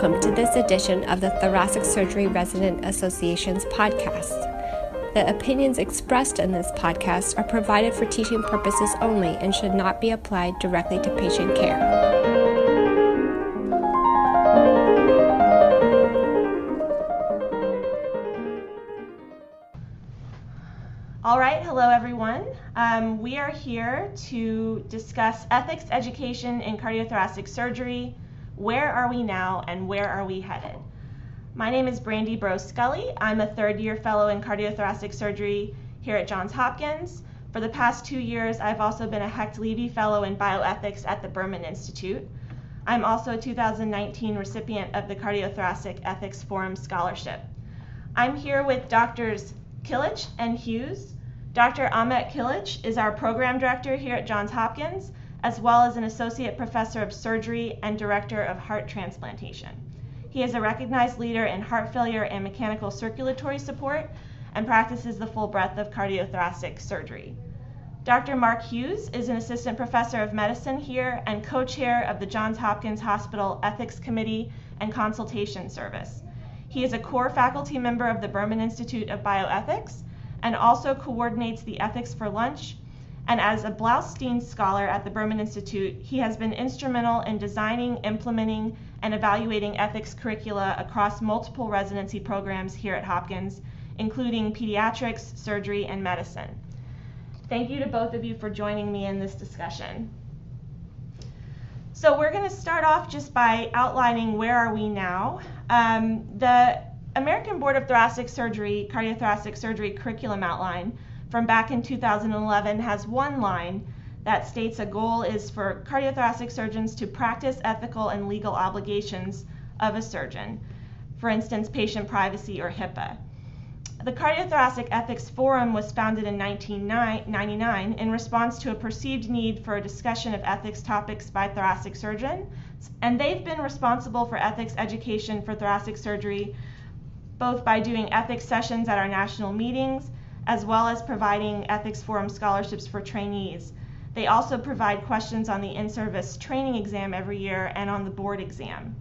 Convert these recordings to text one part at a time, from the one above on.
welcome to this edition of the Thoracic Surgery Resident Association's podcast. The opinions expressed in this podcast are provided for teaching purposes only and should not be applied directly to patient care. All right, hello everyone. Um, we are here to discuss ethics education in cardiothoracic surgery, where are we now and where are we headed? My name is Brandi Braud Scully. I'm a third year fellow in cardiothoracic surgery here at Johns Hopkins. For the past two years, I've also been a Hecht Levi Fellow in Bioethics at the Berman Institute. I'm also a 2019 recipient of the Cardiothoracic Ethics Forum Scholarship. I'm here with Doctors Kilic and Hughes. Dr. Ahmet Kilic is our program director here at Johns Hopkins, as well as an associate professor of surgery and director of heart transplantation. He is a recognized leader in heart failure and mechanical circulatory support and practices the full breadth of cardiothoracic surgery. Dr. Mark Hughes is an assistant professor of medicine here and co chair of the Johns Hopkins Hospital Ethics Committee and Consultation Service. He is a core faculty member of the Berman Institute of Bioethics and also coordinates the Ethics for Lunch and as a Blaustein Scholar at the Berman Institute, he has been instrumental in designing, implementing, and evaluating ethics curricula across multiple residency programs here at Hopkins, including pediatrics, surgery, and medicine. Thank you to both of you for joining me in this discussion. So we're going to start off just by outlining where are we now. Um, the American Board of Thoracic Surgery Cardiothoracic Surgery Curriculum Outline from back in 2011 has one line that states a goal is for cardiothoracic surgeons to practice ethical and legal obligations of a surgeon, for instance, patient privacy or HIPAA. The Cardiothoracic Ethics Forum was founded in 1999 in response to a perceived need for a discussion of ethics topics by thoracic surgeons, and they've been responsible for ethics education for thoracic surgery both by doing ethics sessions at our national meetings as well as providing Ethics Forum scholarships for trainees. They also provide questions on the in service training exam every year and on the board exam.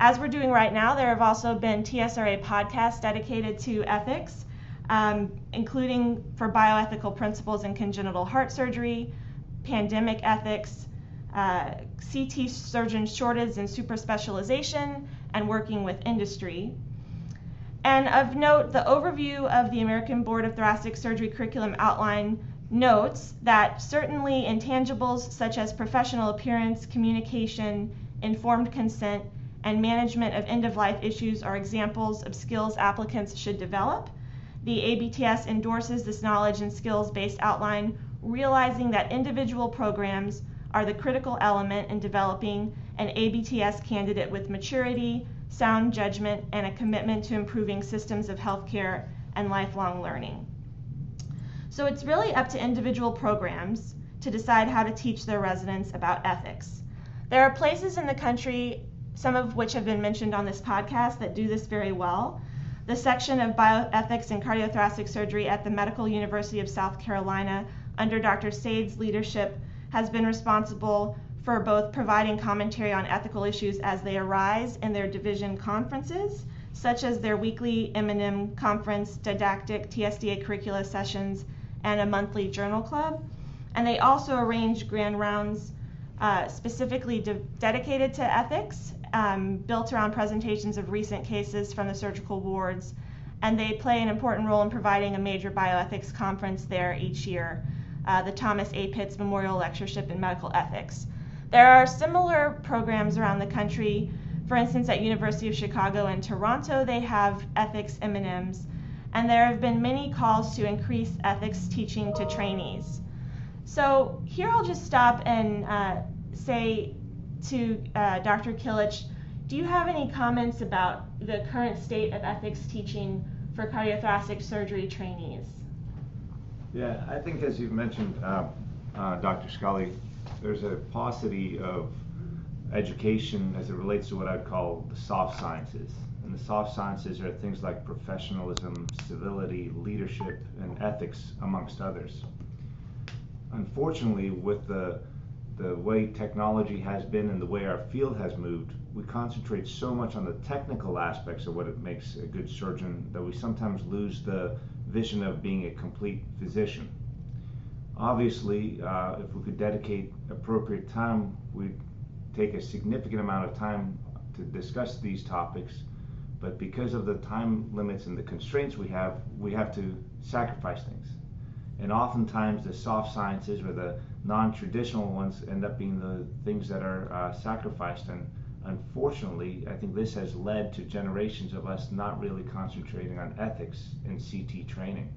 As we're doing right now, there have also been TSRA podcasts dedicated to ethics, um, including for bioethical principles in congenital heart surgery, pandemic ethics, uh, CT surgeon shortage and super specialization, and working with industry. And of note, the overview of the American Board of Thoracic Surgery curriculum outline notes that certainly intangibles such as professional appearance, communication, informed consent, and management of end of life issues are examples of skills applicants should develop. The ABTS endorses this knowledge and skills based outline, realizing that individual programs are the critical element in developing an ABTS candidate with maturity, sound judgment, and a commitment to improving systems of healthcare and lifelong learning. So it's really up to individual programs to decide how to teach their residents about ethics. There are places in the country, some of which have been mentioned on this podcast, that do this very well. The section of bioethics and cardiothoracic surgery at the Medical University of South Carolina, under Dr. Sade's leadership, has been responsible for both providing commentary on ethical issues as they arise in their division conferences, such as their weekly M&M conference, didactic TSDA curricula sessions, and a monthly journal club. And they also arrange grand rounds uh, specifically de- dedicated to ethics, um, built around presentations of recent cases from the surgical wards. And they play an important role in providing a major bioethics conference there each year, uh, the Thomas A. Pitts Memorial Lectureship in Medical Ethics. There are similar programs around the country. For instance, at University of Chicago and Toronto, they have ethics M&Ms, and there have been many calls to increase ethics teaching to trainees. So here I'll just stop and uh, say to uh, Dr. Kilic, do you have any comments about the current state of ethics teaching for cardiothoracic surgery trainees? Yeah, I think as you've mentioned, uh, uh Dr. Scully, there's a paucity of education as it relates to what I'd call the soft sciences. And the soft sciences are things like professionalism, civility, leadership, and ethics, amongst others. Unfortunately, with the the way technology has been and the way our field has moved, we concentrate so much on the technical aspects of what it makes a good surgeon that we sometimes lose the vision of being a complete physician. Obviously, uh, if we could dedicate appropriate time, we'd take a significant amount of time to discuss these topics. But because of the time limits and the constraints we have, we have to sacrifice things. And oftentimes, the soft sciences or the non traditional ones end up being the things that are uh, sacrificed. And unfortunately, I think this has led to generations of us not really concentrating on ethics in CT training.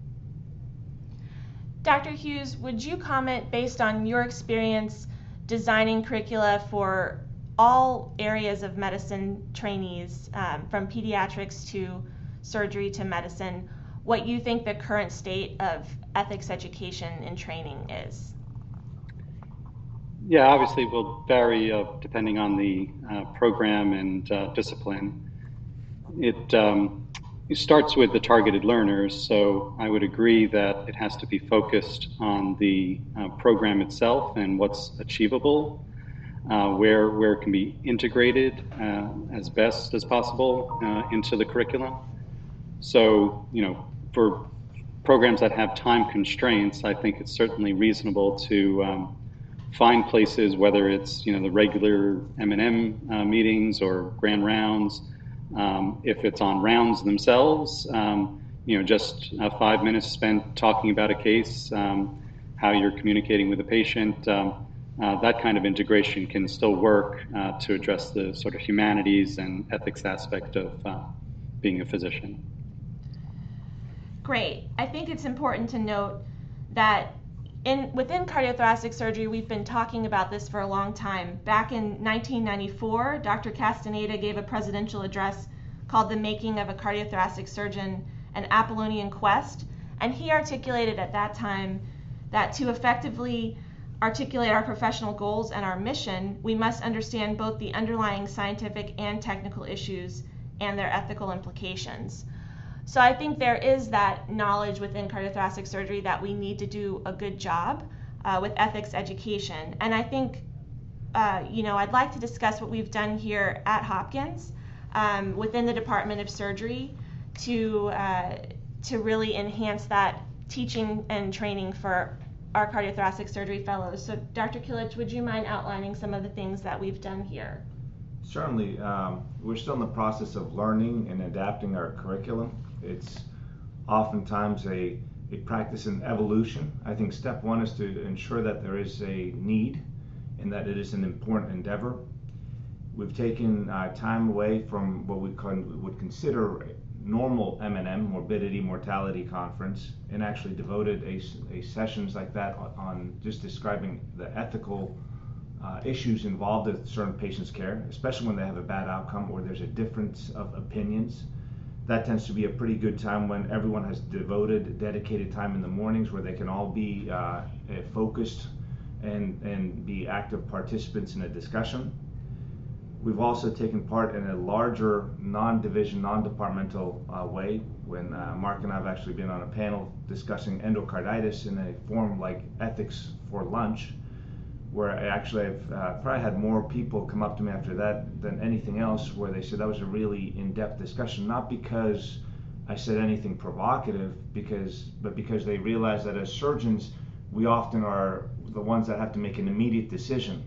Dr. Hughes, would you comment based on your experience designing curricula for all areas of medicine trainees, um, from pediatrics to surgery to medicine, what you think the current state of ethics education and training is? Yeah, obviously will vary uh, depending on the uh, program and uh, discipline. It, um, it starts with the targeted learners, so I would agree that it has to be focused on the uh, program itself and what's achievable, uh, where where it can be integrated uh, as best as possible into the curriculum. So, you know, for programs that have time constraints, I think it's certainly reasonable to um, find places, whether it's you know the regular M&M uh, meetings or grand rounds. Um, if it's on rounds themselves, um, you know, just uh, five minutes spent talking about a case, um, how you're communicating with the patient. Um, uh, that kind of integration can still work uh, to address the sort of humanities and ethics aspect of uh, being a physician. Great. I think it's important to note that in, within cardiothoracic surgery, we've been talking about this for a long time. Back in 1994, Dr. Castaneda gave a presidential address called The Making of a Cardiothoracic Surgeon, an Apollonian Quest, and he articulated at that time that to effectively articulate our professional goals and our mission, we must understand both the underlying scientific and technical issues and their ethical implications. So I think there is that knowledge within cardiothoracic surgery that we need to do a good job uh, with ethics education. And I think, uh, you know, I'd like to discuss what we've done here at Hopkins um, within the Department of Surgery to uh, to really enhance that teaching and training for our cardiothoracic surgery fellows. So, Dr. Kilic, would you mind outlining some of the things that we've done here? Certainly. Um, we're still in the process of learning and adapting our curriculum. It's oftentimes a, a practice in evolution. I think step one is to ensure that there is a need and that it is an important endeavor. We've taken uh, time away from what we con- would consider normal M&M, morbidity, mortality conference, and actually devoted a, a sessions like that on, on just describing the ethical uh, issues involved with certain patients' care, especially when they have a bad outcome or there's a difference of opinions that tends to be a pretty good time when everyone has devoted, dedicated time in the mornings where they can all be uh, eh, focused and, and be active participants in a discussion. We've also taken part in a larger non-division, non-departmental uh, way when uh, Mark and I have actually been on a panel discussing endocarditis in a forum like Ethics for Lunch, where I actually I've uh, probably had more people come up to me after that than anything else, where they said that was a really in-depth discussion, not because I said anything provocative, because but because they realized that as surgeons, we often are the ones that have to make an immediate decision.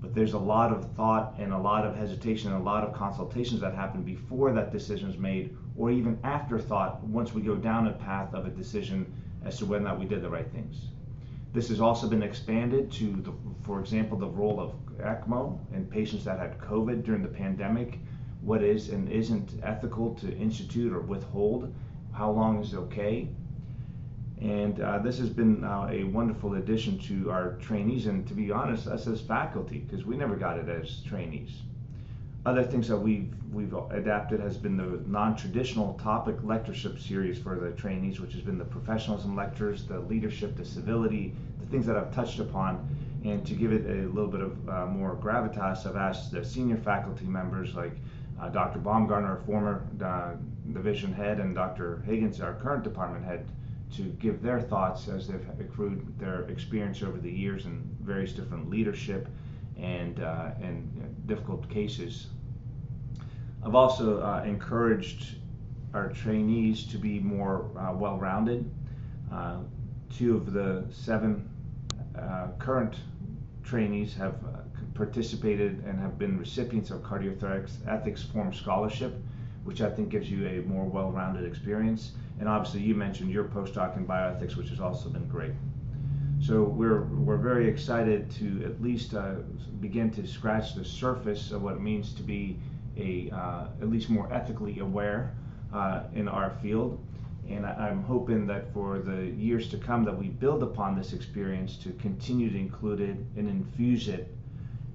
But there's a lot of thought and a lot of hesitation and a lot of consultations that happen before that decision is made, or even after thought once we go down a path of a decision as to whether or not we did the right things. This has also been expanded to, the, for example, the role of ECMO in patients that had COVID during the pandemic. What is and isn't ethical to institute or withhold? How long is okay? And uh, this has been uh, a wonderful addition to our trainees, and to be honest, us as faculty, because we never got it as trainees. Other things that we've we've adapted has been the non-traditional topic lectureship series for the trainees, which has been the professionalism lectures, the leadership, the civility, the things that I've touched upon. And to give it a little bit of uh, more gravitas, I've asked the senior faculty members like uh, Dr. Baumgartner, former uh, division head, and Dr. Higgins, our current department head, to give their thoughts as they've accrued their experience over the years in various different leadership and uh, and difficult cases I've also uh, encouraged our trainees to be more uh, well-rounded. Uh, two of the seven uh, current trainees have uh, participated and have been recipients of cardiothoracic ethics forum scholarship, which I think gives you a more well-rounded experience. And obviously, you mentioned your postdoc in bioethics, which has also been great. So we're we're very excited to at least uh, begin to scratch the surface of what it means to be a uh, at least more ethically aware uh, in our field. And I, am hoping that for the years to come that we build upon this experience to continue to include it and infuse it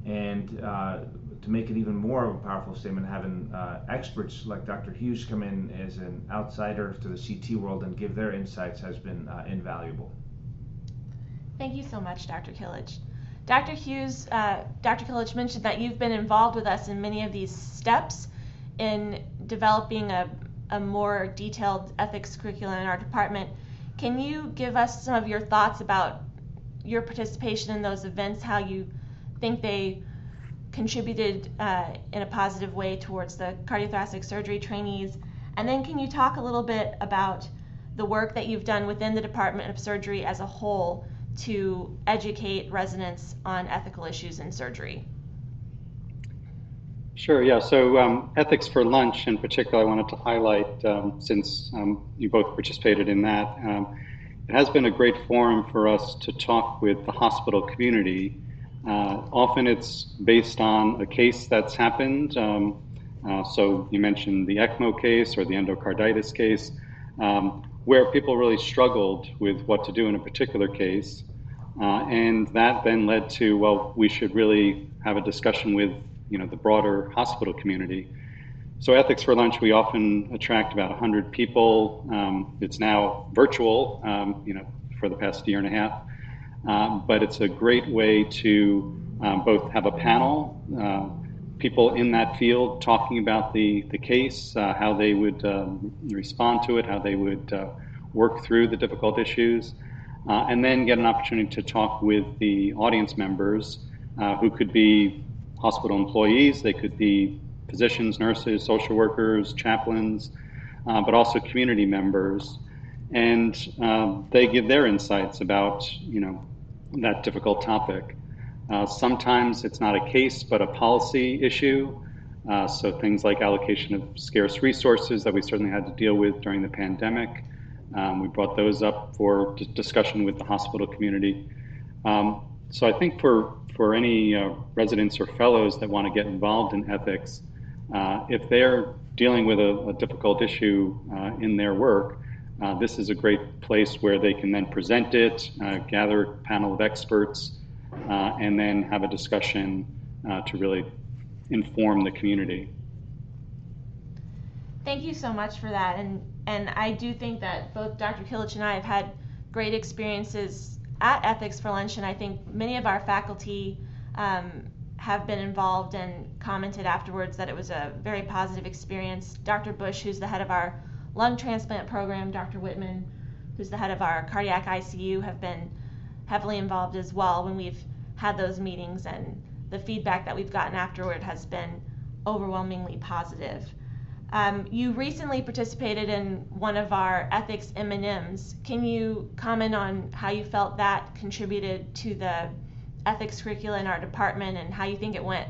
and uh, to make it even more of a powerful statement, having uh, experts like Dr. Hughes come in as an outsider to the CT world and give their insights has been uh, invaluable. Thank you so much, Dr. Kilic. Dr. Hughes, uh, Dr. Kilic mentioned that you've been involved with us in many of these steps in developing a, a more detailed ethics curriculum in our department. Can you give us some of your thoughts about your participation in those events, how you think they contributed uh, in a positive way towards the cardiothoracic surgery trainees? And then can you talk a little bit about the work that you've done within the Department of Surgery as a whole to educate residents on ethical issues in surgery? Sure, yeah. So, um, Ethics for Lunch in particular, I wanted to highlight um, since um, you both participated in that. Um, it has been a great forum for us to talk with the hospital community. Uh, often it's based on a case that's happened. Um, uh, so, you mentioned the ECMO case or the endocarditis case. Um, where people really struggled with what to do in a particular case. Uh, and that then led to, well, we should really have a discussion with you know, the broader hospital community. So Ethics for Lunch, we often attract about 100 people. Um, it's now virtual, um, you know, for the past year and a half. Um, but it's a great way to um, both have a panel, uh, people in that field talking about the, the case, uh, how they would um, respond to it, how they would uh, work through the difficult issues, uh, and then get an opportunity to talk with the audience members uh, who could be hospital employees, they could be physicians, nurses, social workers, chaplains, uh, but also community members. And they give their insights about, you know, that difficult topic. Uh, sometimes it's not a case, but a policy issue. Uh, so things like allocation of scarce resources that we certainly had to deal with during the pandemic. Um, we brought those up for d- discussion with the hospital community. Um, so I think for for any uh, residents or fellows that want to get involved in ethics, uh, if they're dealing with a, a difficult issue uh, in their work, uh, this is a great place where they can then present it, gather a panel of experts, uh, and then have a discussion uh, to really inform the community. Thank you so much for that. And, and I do think that both Dr. Kilic and I have had great experiences at Ethics for Lunch, and I think many of our faculty um, have been involved and commented afterwards that it was a very positive experience. Dr. Bush, who's the head of our lung transplant program, Dr. Whitman, who's the head of our cardiac ICU, have been heavily involved as well when we've had those meetings, and the feedback that we've gotten afterward has been overwhelmingly positive. Um, you recently participated in one of our ethics M&Ms. Can you comment on how you felt that contributed to the ethics curricula in our department and how you think it went?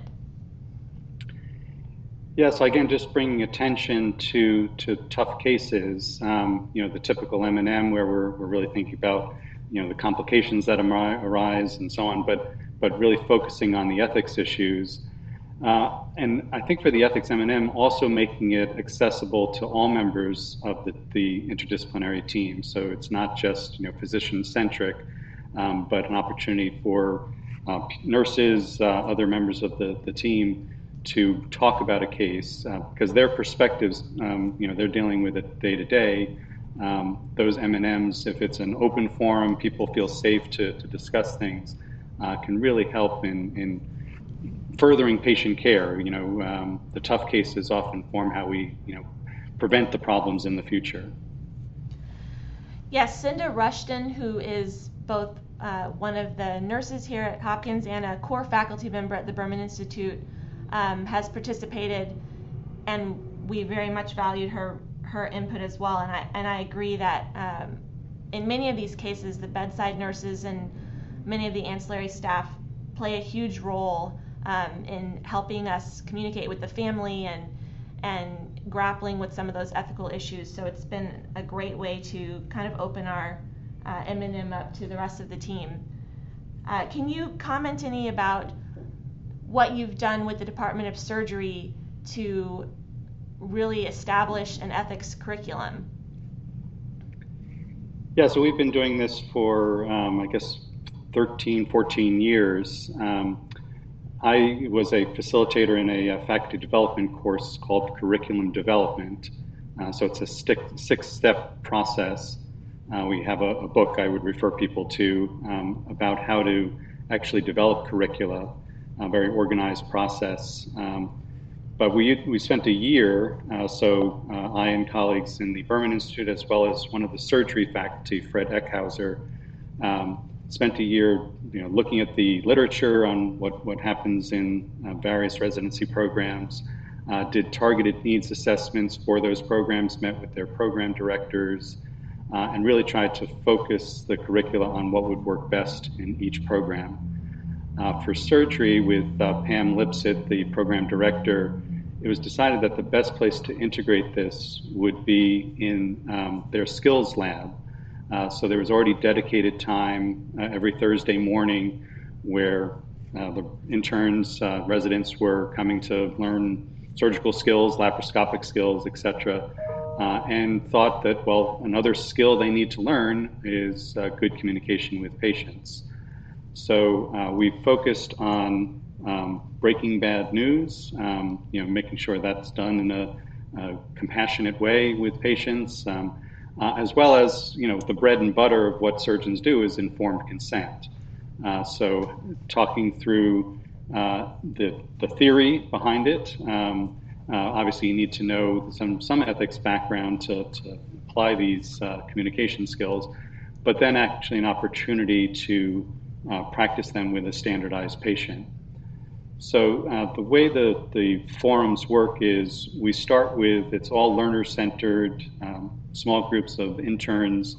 Yeah, so again, just bringing attention to to tough cases. Um, you know, the typical M&M where we're, we're really thinking about you know the complications that arise and so on, but but really focusing on the ethics issues. Uh, and I think for the ethics M&M, also making it accessible to all members of the, the interdisciplinary team. So it's not just you know physician centric, um, but an opportunity for uh, nurses, uh, other members of the, the team to talk about a case because uh, their perspectives, um, you know, they're dealing with it day to day um, those M&Ms, if it's an open forum, people feel safe to, to discuss things, uh, can really help in, in furthering patient care. You know, um, the tough cases often form how we, you know, prevent the problems in the future. Yes, Cynda Rushton, who is both uh, one of the nurses here at Hopkins and a core faculty member at the Berman Institute, um, has participated and we very much valued her her input as well. And I and I agree that um, in many of these cases, the bedside nurses and many of the ancillary staff play a huge role um, in helping us communicate with the family and and grappling with some of those ethical issues. So it's been a great way to kind of open our uh, M&M up to the rest of the team. Uh, can you comment any about what you've done with the Department of Surgery to really establish an ethics curriculum? Yeah, so we've been doing this for, um, I guess, 13, 14 years. Um, I was a facilitator in a, a, faculty development course called Curriculum Development. Uh, so it's a six step process. Uh, we have a, a, book I would refer people to um, about how to actually develop curricula, a very organized process. Um, but we, we spent a year, uh, so uh, I and colleagues in the Berman Institute, as well as one of the surgery faculty, Fred Eckhauser, um, spent a year you know, looking at the literature on what, what happens in uh, various residency programs, uh, did targeted needs assessments for those programs, met with their program directors, uh, and really tried to focus the curricula on what would work best in each program. Uh, for surgery, with Pam Lipsett, the program director, it was decided that the best place to integrate this would be in um, their skills lab. Uh, so there was already dedicated time uh, every Thursday morning where uh, the interns, uh, residents were coming to learn surgical skills, laparoscopic skills, etc., uh, and thought that, well, another skill they need to learn is good communication with patients. So we focused on um, breaking bad news, um, you know, making sure that's done in a, a compassionate way with patients. Um, uh, as well as you know the bread and butter of what surgeons do is informed consent. Uh, so talking through uh, the, the theory behind it. Um, uh, obviously, you need to know some, some ethics background to, to apply these uh, communication skills, but then actually an opportunity to uh, practice them with a standardized patient. So uh, the way the, the forums work is we start with, it's all learner-centered, um, small groups of interns,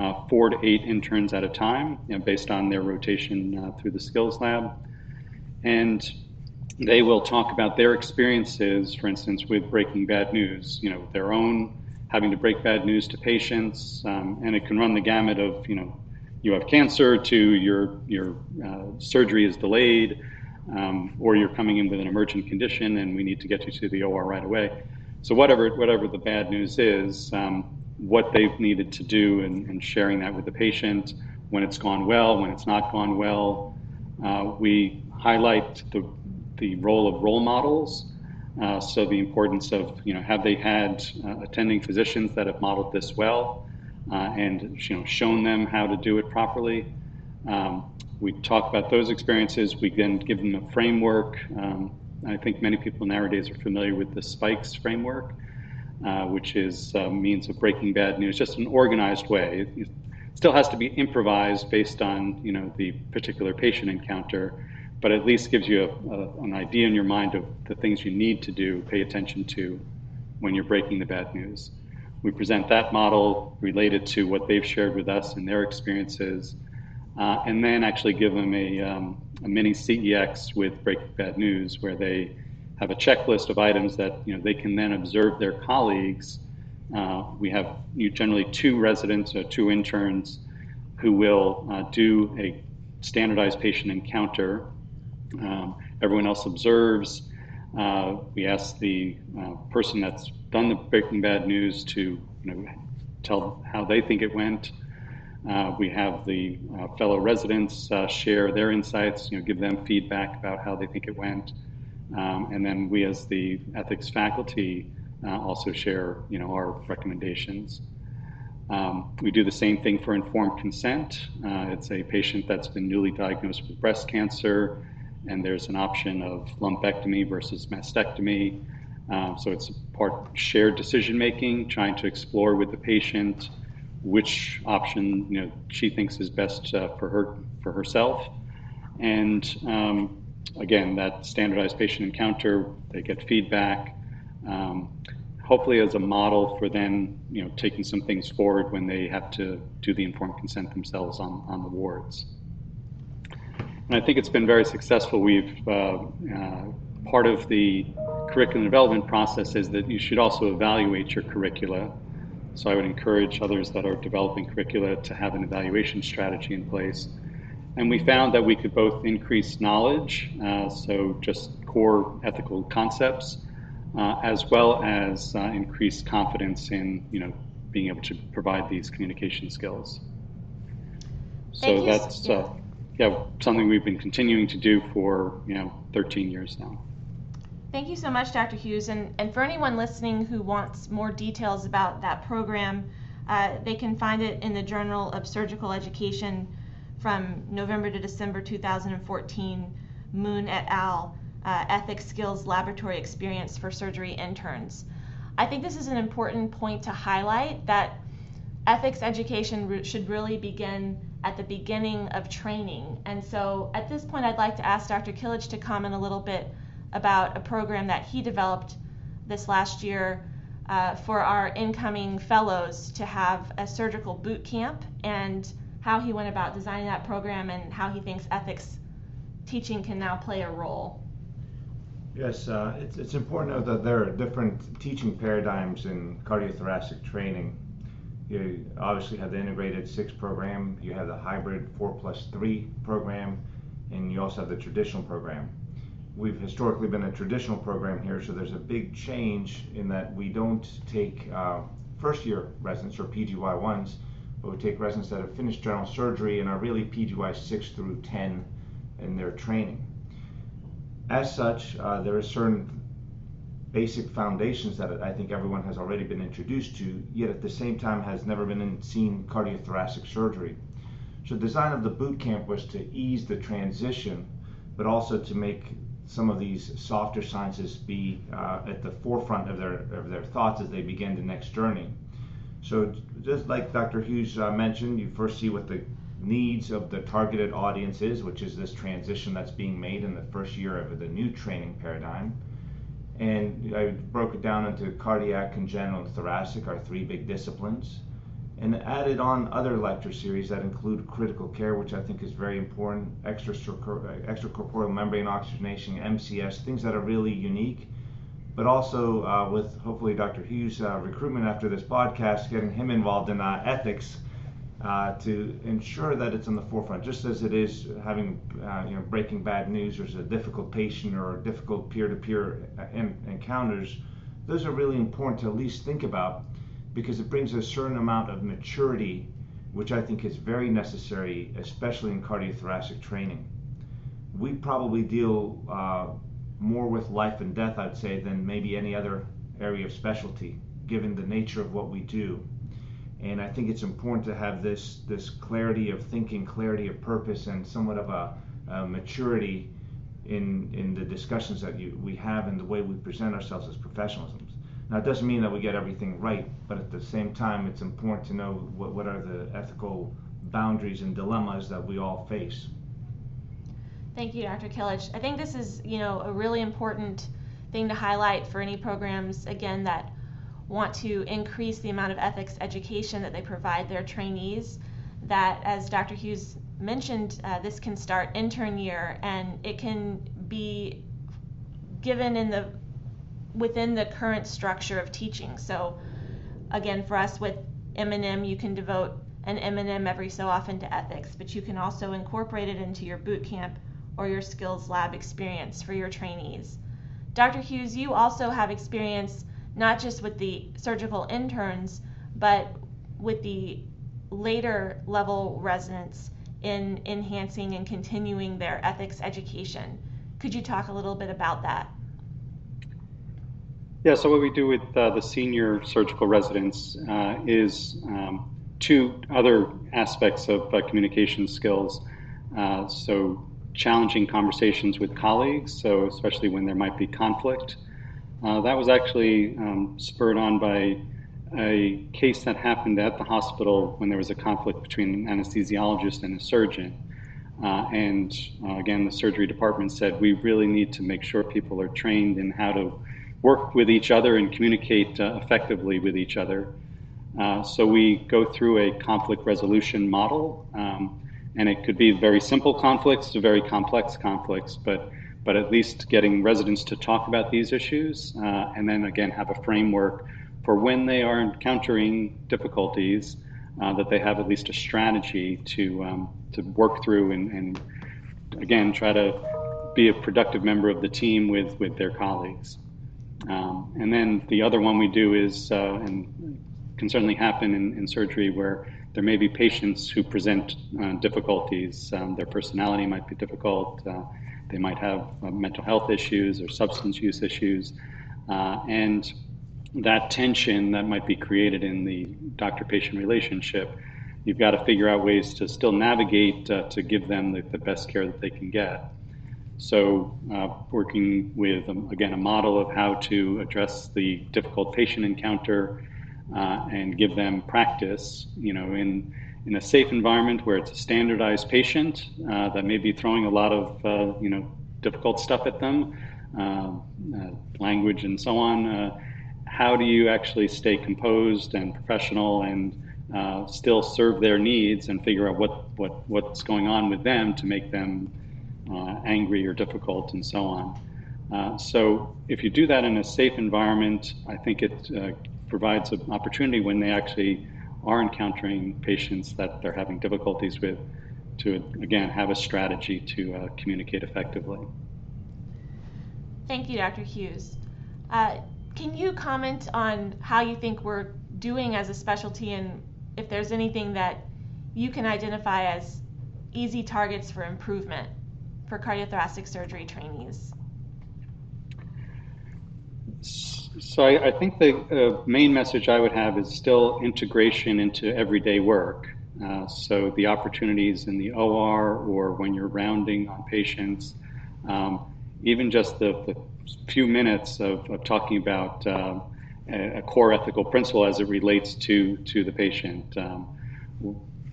uh, four to eight interns at a time, you know, based on their rotation uh, through the skills lab. And they will talk about their experiences, for instance, with breaking bad news, you know, their own having to break bad news to patients. Um, and it can run the gamut of, you know, you have cancer to your, your uh, surgery is delayed um, or you're coming in with an emergent condition and we need to get you to the OR right away. So whatever whatever the bad news is, um, what they've needed to do and, and, sharing that with the patient when it's gone well, when it's not gone well. Uh, we highlight the the role of role models. Uh, so the importance of you know have they had uh, attending physicians that have modeled this well uh, and you know shown them how to do it properly. Um, we talk about those experiences. We then give them a framework. Um, I think many people nowadays are familiar with the SPIKES framework, uh, which is a means of breaking bad news, just an organized way. It still has to be improvised based on you know the particular patient encounter, but at least gives you a, a, an idea in your mind of the things you need to do, pay attention to when you're breaking the bad news. We present that model related to what they've shared with us and their experiences uh, and then actually give them a, um, a, mini CEX with Breaking Bad News, where they have a checklist of items that you know they can then observe their colleagues. Uh, we have generally two residents or two interns who will uh, do a standardized patient encounter. Um, everyone else observes. Uh, we ask the uh, person that's done the Breaking Bad News to you know, tell how they think it went. Uh, we have the uh, fellow residents uh, share their insights, you know, give them feedback about how they think it went. Um, and then we as the ethics faculty uh, also share, you know, our recommendations. Um, we do the same thing for informed consent. Uh, it's a patient that's been newly diagnosed with breast cancer, and there's an option of lumpectomy versus mastectomy. Um, so it's part shared decision making, trying to explore with the patient which option you know she thinks is best uh, for her for herself. And um, again, that standardized patient encounter, they get feedback. um, hopefully as a model for then you know taking some things forward when they have to do the informed consent themselves on, on the wards. And I think it's been very successful. We've uh, uh, part of the curriculum development process is that you should also evaluate your curricula. So I would encourage others that are developing curricula to have an evaluation strategy in place. And we found that we could both increase knowledge, uh, so just core ethical concepts, uh, as well as uh, increase confidence in you know being able to provide these communication skills. So that's Yeah. uh, yeah something we've been continuing to do for you know 13 years now. Thank you so much, Dr. Hughes. And, and for anyone listening who wants more details about that program, uh, they can find it in the Journal of Surgical Education from November to December 2014, Moon et al. Uh, Ethics Skills Laboratory Experience for Surgery Interns. I think this is an important point to highlight that ethics education re- should really begin at the beginning of training. And so at this point, I'd like to ask Dr. Kilic to comment a little bit about a program that he developed this last year uh, for our incoming fellows to have a surgical boot camp and how he went about designing that program and how he thinks ethics teaching can now play a role. Yes, uh, it's, it's important to know that there are different teaching paradigms in cardiothoracic training. You obviously have the integrated six program, you have the hybrid four plus three program, and you also have the traditional program. We've historically been a traditional program here, so there's a big change in that we don't take uh, first year residents or PGY1s, but we take residents that have finished general surgery and are really PGY 6 through 10 in their training. As such, uh, there are certain basic foundations that I think everyone has already been introduced to, yet at the same time has never been in, seen cardiothoracic surgery. So the design of the boot camp was to ease the transition, but also to make some of these softer sciences be uh, at the forefront of their of their thoughts as they begin the next journey. So just like Dr. Hughes uh, mentioned, you first see what the needs of the targeted audience is, which is this transition that's being made in the first year of the new training paradigm. And I broke it down into cardiac, congenital, and thoracic, our three big disciplines, and added on other lecture series that include critical care, which I think is very important, extracorporeal membrane oxygenation, MCS, things that are really unique. But also uh, with hopefully Dr. Hughes' uh, recruitment after this podcast, getting him involved in uh, ethics uh, to ensure that it's in the forefront. Just as it is having, uh, you know, breaking bad news, there's a difficult patient or difficult peer-to-peer en- encounters. Those are really important to at least think about because it brings a certain amount of maturity, which I think is very necessary, especially in cardiothoracic training. We probably deal uh, more with life and death, I'd say, than maybe any other area of specialty, given the nature of what we do. And I think it's important to have this this clarity of thinking, clarity of purpose, and somewhat of a, a maturity in in the discussions that you, we have and the way we present ourselves as professionals. Now, it doesn't mean that we get everything right, but at the same time, it's important to know what, what are the ethical boundaries and dilemmas that we all face. Thank you, Dr. Kilic. I think this is, you know, a really important thing to highlight for any programs, again, that want to increase the amount of ethics education that they provide their trainees. That, as Dr. Hughes mentioned, uh, this can start intern year and it can be given in the within the current structure of teaching. So, again, for us with M&M, you can devote an M&M every so often to ethics, but you can also incorporate it into your boot camp or your skills lab experience for your trainees. Dr. Hughes, you also have experience not just with the surgical interns, but with the later level residents in enhancing and continuing their ethics education. Could you talk a little bit about that? Yeah, so what we do with uh, the senior surgical residents uh, is um, two other aspects of uh, communication skills. Uh, so, challenging conversations with colleagues, so especially when there might be conflict. Uh, that was actually um, spurred on by a case that happened at the hospital when there was a conflict between an anesthesiologist and a surgeon. Uh, and again, the surgery department said we really need to make sure people are trained in how to work with each other and communicate uh, effectively with each other. Uh, so we go through a conflict resolution model, um, and it could be very simple conflicts to very complex conflicts, but but at least getting residents to talk about these issues, uh, and then again have a framework for when they are encountering difficulties, uh, that they have at least a strategy to um, to work through and, and again try to be a productive member of the team with with their colleagues. Um, and then the other one we do is, uh, and can certainly happen in, in, surgery where there may be patients who present uh, difficulties. Um, their personality might be difficult. Uh, they might have uh, mental health issues or substance use issues. Uh, and that tension that might be created in the doctor patient relationship, you've got to figure out ways to still navigate uh, to give them the, the, best care that they can get. So, uh, working with, um, again, a model of how to address the difficult patient encounter uh, and give them practice, you know, in, in a safe environment where it's a standardized patient uh, that may be throwing a lot of, uh, you know, difficult stuff at them, uh, uh, language and so on. how do you actually stay composed and professional and still serve their needs and figure out what, what, what's going on with them to make them uh, angry or difficult, and so on. Uh, so if you do that in a safe environment, I think it uh, provides an opportunity when they actually are encountering patients that they're having difficulties with to, again, have a strategy to uh, communicate effectively. Thank you, Dr. Hughes. Uh, can you comment on how you think we're doing as a specialty and if there's anything that you can identify as easy targets for improvement for cardiothoracic surgery trainees? So I, I think the uh, main message I would have is still integration into everyday work. Uh, so the opportunities in the OR or when you're rounding on patients, um, even just the, the, few minutes of, of talking about uh, a, core ethical principle as it relates to to the patient. Um,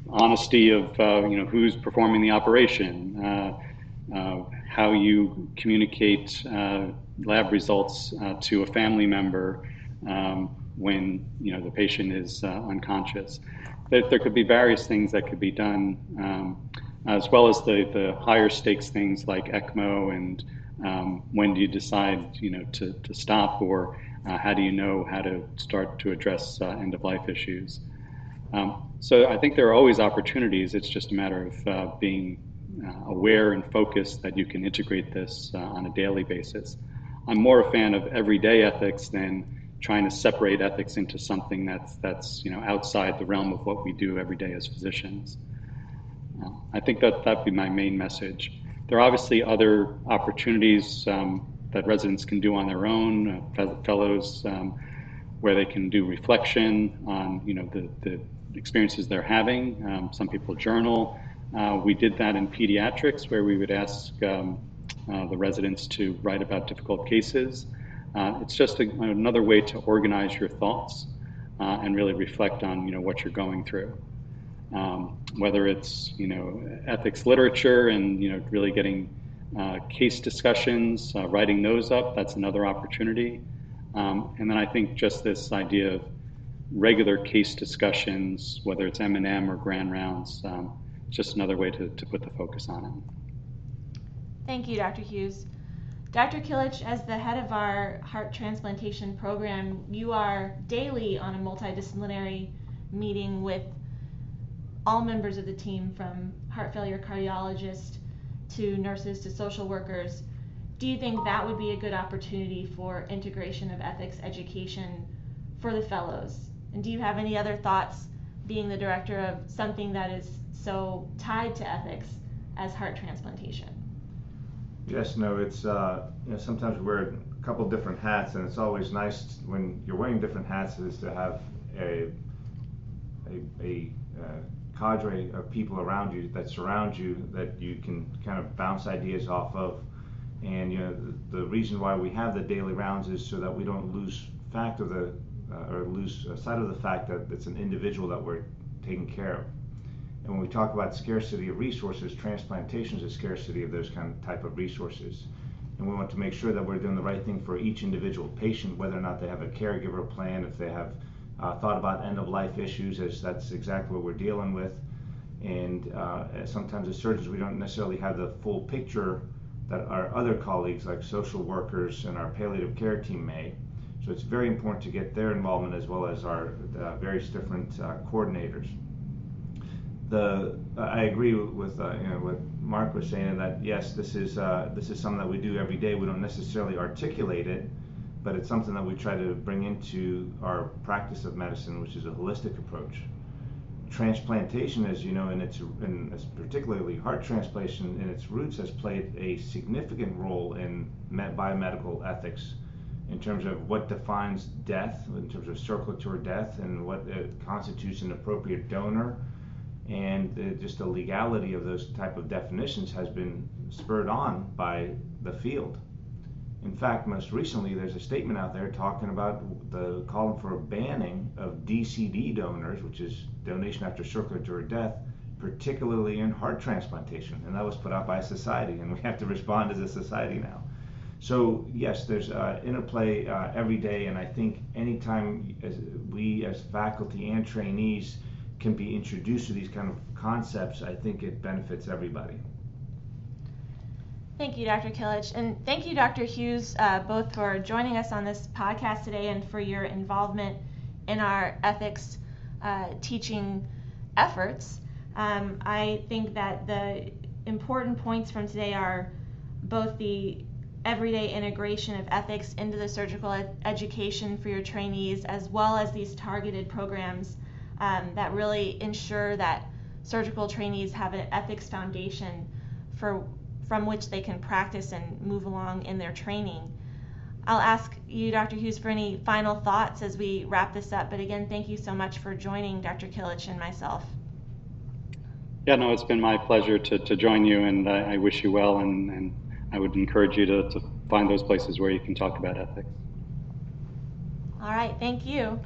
honesty of uh, you know who's performing the operation, uh, how you communicate uh, lab results uh, to a family member um, when you know the patient is uh, unconscious. There, there, could be various things that could be done, um, as well as the, the higher stakes things like ECMO and um, when do you decide you know to, to stop or uh, how do you know how to start to address uh, end of life issues. Um, so I think there are always opportunities. It's just a matter of being uh, aware and focused that you can integrate this uh, on a daily basis. I'm more a fan of everyday ethics than trying to separate ethics into something that's that's you know outside the realm of what we do every day as physicians. Uh, I think that that'd be my main message. There are obviously other opportunities um, that residents can do on their own, uh, fellows, um, where they can do reflection on you know the, the experiences they're having. Um, some people journal. Uh, we did that in pediatrics where we would ask um, uh, the residents to write about difficult cases. Uh, it's just a, another way to organize your thoughts uh, and really reflect on you know what you're going through. Um, whether it's you know ethics literature and you know really getting uh, case discussions, writing those up, that's another opportunity. Um, and then I think just this idea of regular case discussions, whether it's M&M or grand rounds, um, just another way to, to put the focus on it. Thank you, Dr. Hughes. Dr. Kilic, as the head of our heart transplantation program, you are daily on a multidisciplinary meeting with all members of the team from heart failure cardiologists to nurses to social workers. Do you think that would be a good opportunity for integration of ethics education for the fellows? And do you have any other thoughts being the director of something that is so tied to ethics as heart transplantation? Yes, no, it's uh, you know sometimes we wear a couple different hats, and it's always nice when you're wearing different hats is to have a a, a uh, cadre of people around you that surround you that you can kind of bounce ideas off of. And you know the, the reason why we have the daily rounds is so that we don't lose fact of the uh, or lose sight of the fact that it's an individual that we're taking care of. And when we talk about scarcity of resources, transplantation is a scarcity of those kind of type of resources. and we want to make sure that we're doing the right thing for each individual patient, whether or not they have a caregiver plan, if they have uh, thought about end of life issues, as that's exactly what we're dealing with. And uh, sometimes as surgeons, we don't necessarily have the full picture that our other colleagues, like social workers and our palliative care team, may. So it's very important to get their involvement as well as our uh, various different uh, coordinators. The I agree with uh, you know, what Mark was saying that yes, this is uh, this is something that we do every day. We don't necessarily articulate it, but it's something that we try to bring into our practice of medicine, which is a holistic approach. Transplantation, as you know, in its in particularly heart transplantation in its roots, has played a significant role in biomedical ethics in terms of what defines death, in terms of circulatory death, and what constitutes an appropriate donor, and the, just the legality of those type of definitions has been spurred on by the field. In fact, most recently, there's a statement out there talking about the calling for a banning of DCD donors, which is donation after circulatory death, particularly in heart transplantation, and that was put out by a society, and we have to respond as a society now. So yes, there's uh, interplay uh, every day, and I think anytime as we as faculty and trainees can be introduced to these kind of concepts, I think it benefits everybody. Thank you, Dr. Kilic, and thank you, Dr. Hughes, uh, both for joining us on this podcast today and for your involvement in our ethics uh, teaching efforts. Um, I think that the important points from today are both the everyday integration of ethics into the surgical ed- education for your trainees, as well as these targeted programs um, that really ensure that surgical trainees have an ethics foundation for from which they can practice and move along in their training. I'll ask you, Dr. Hughes, for any final thoughts as we wrap this up. But again, thank you so much for joining Dr. Kilic and myself. Yeah, no, it's been my pleasure to, to join you, and I, I wish you well and, and I would encourage you to, to find those places where you can talk about ethics. All right, thank you.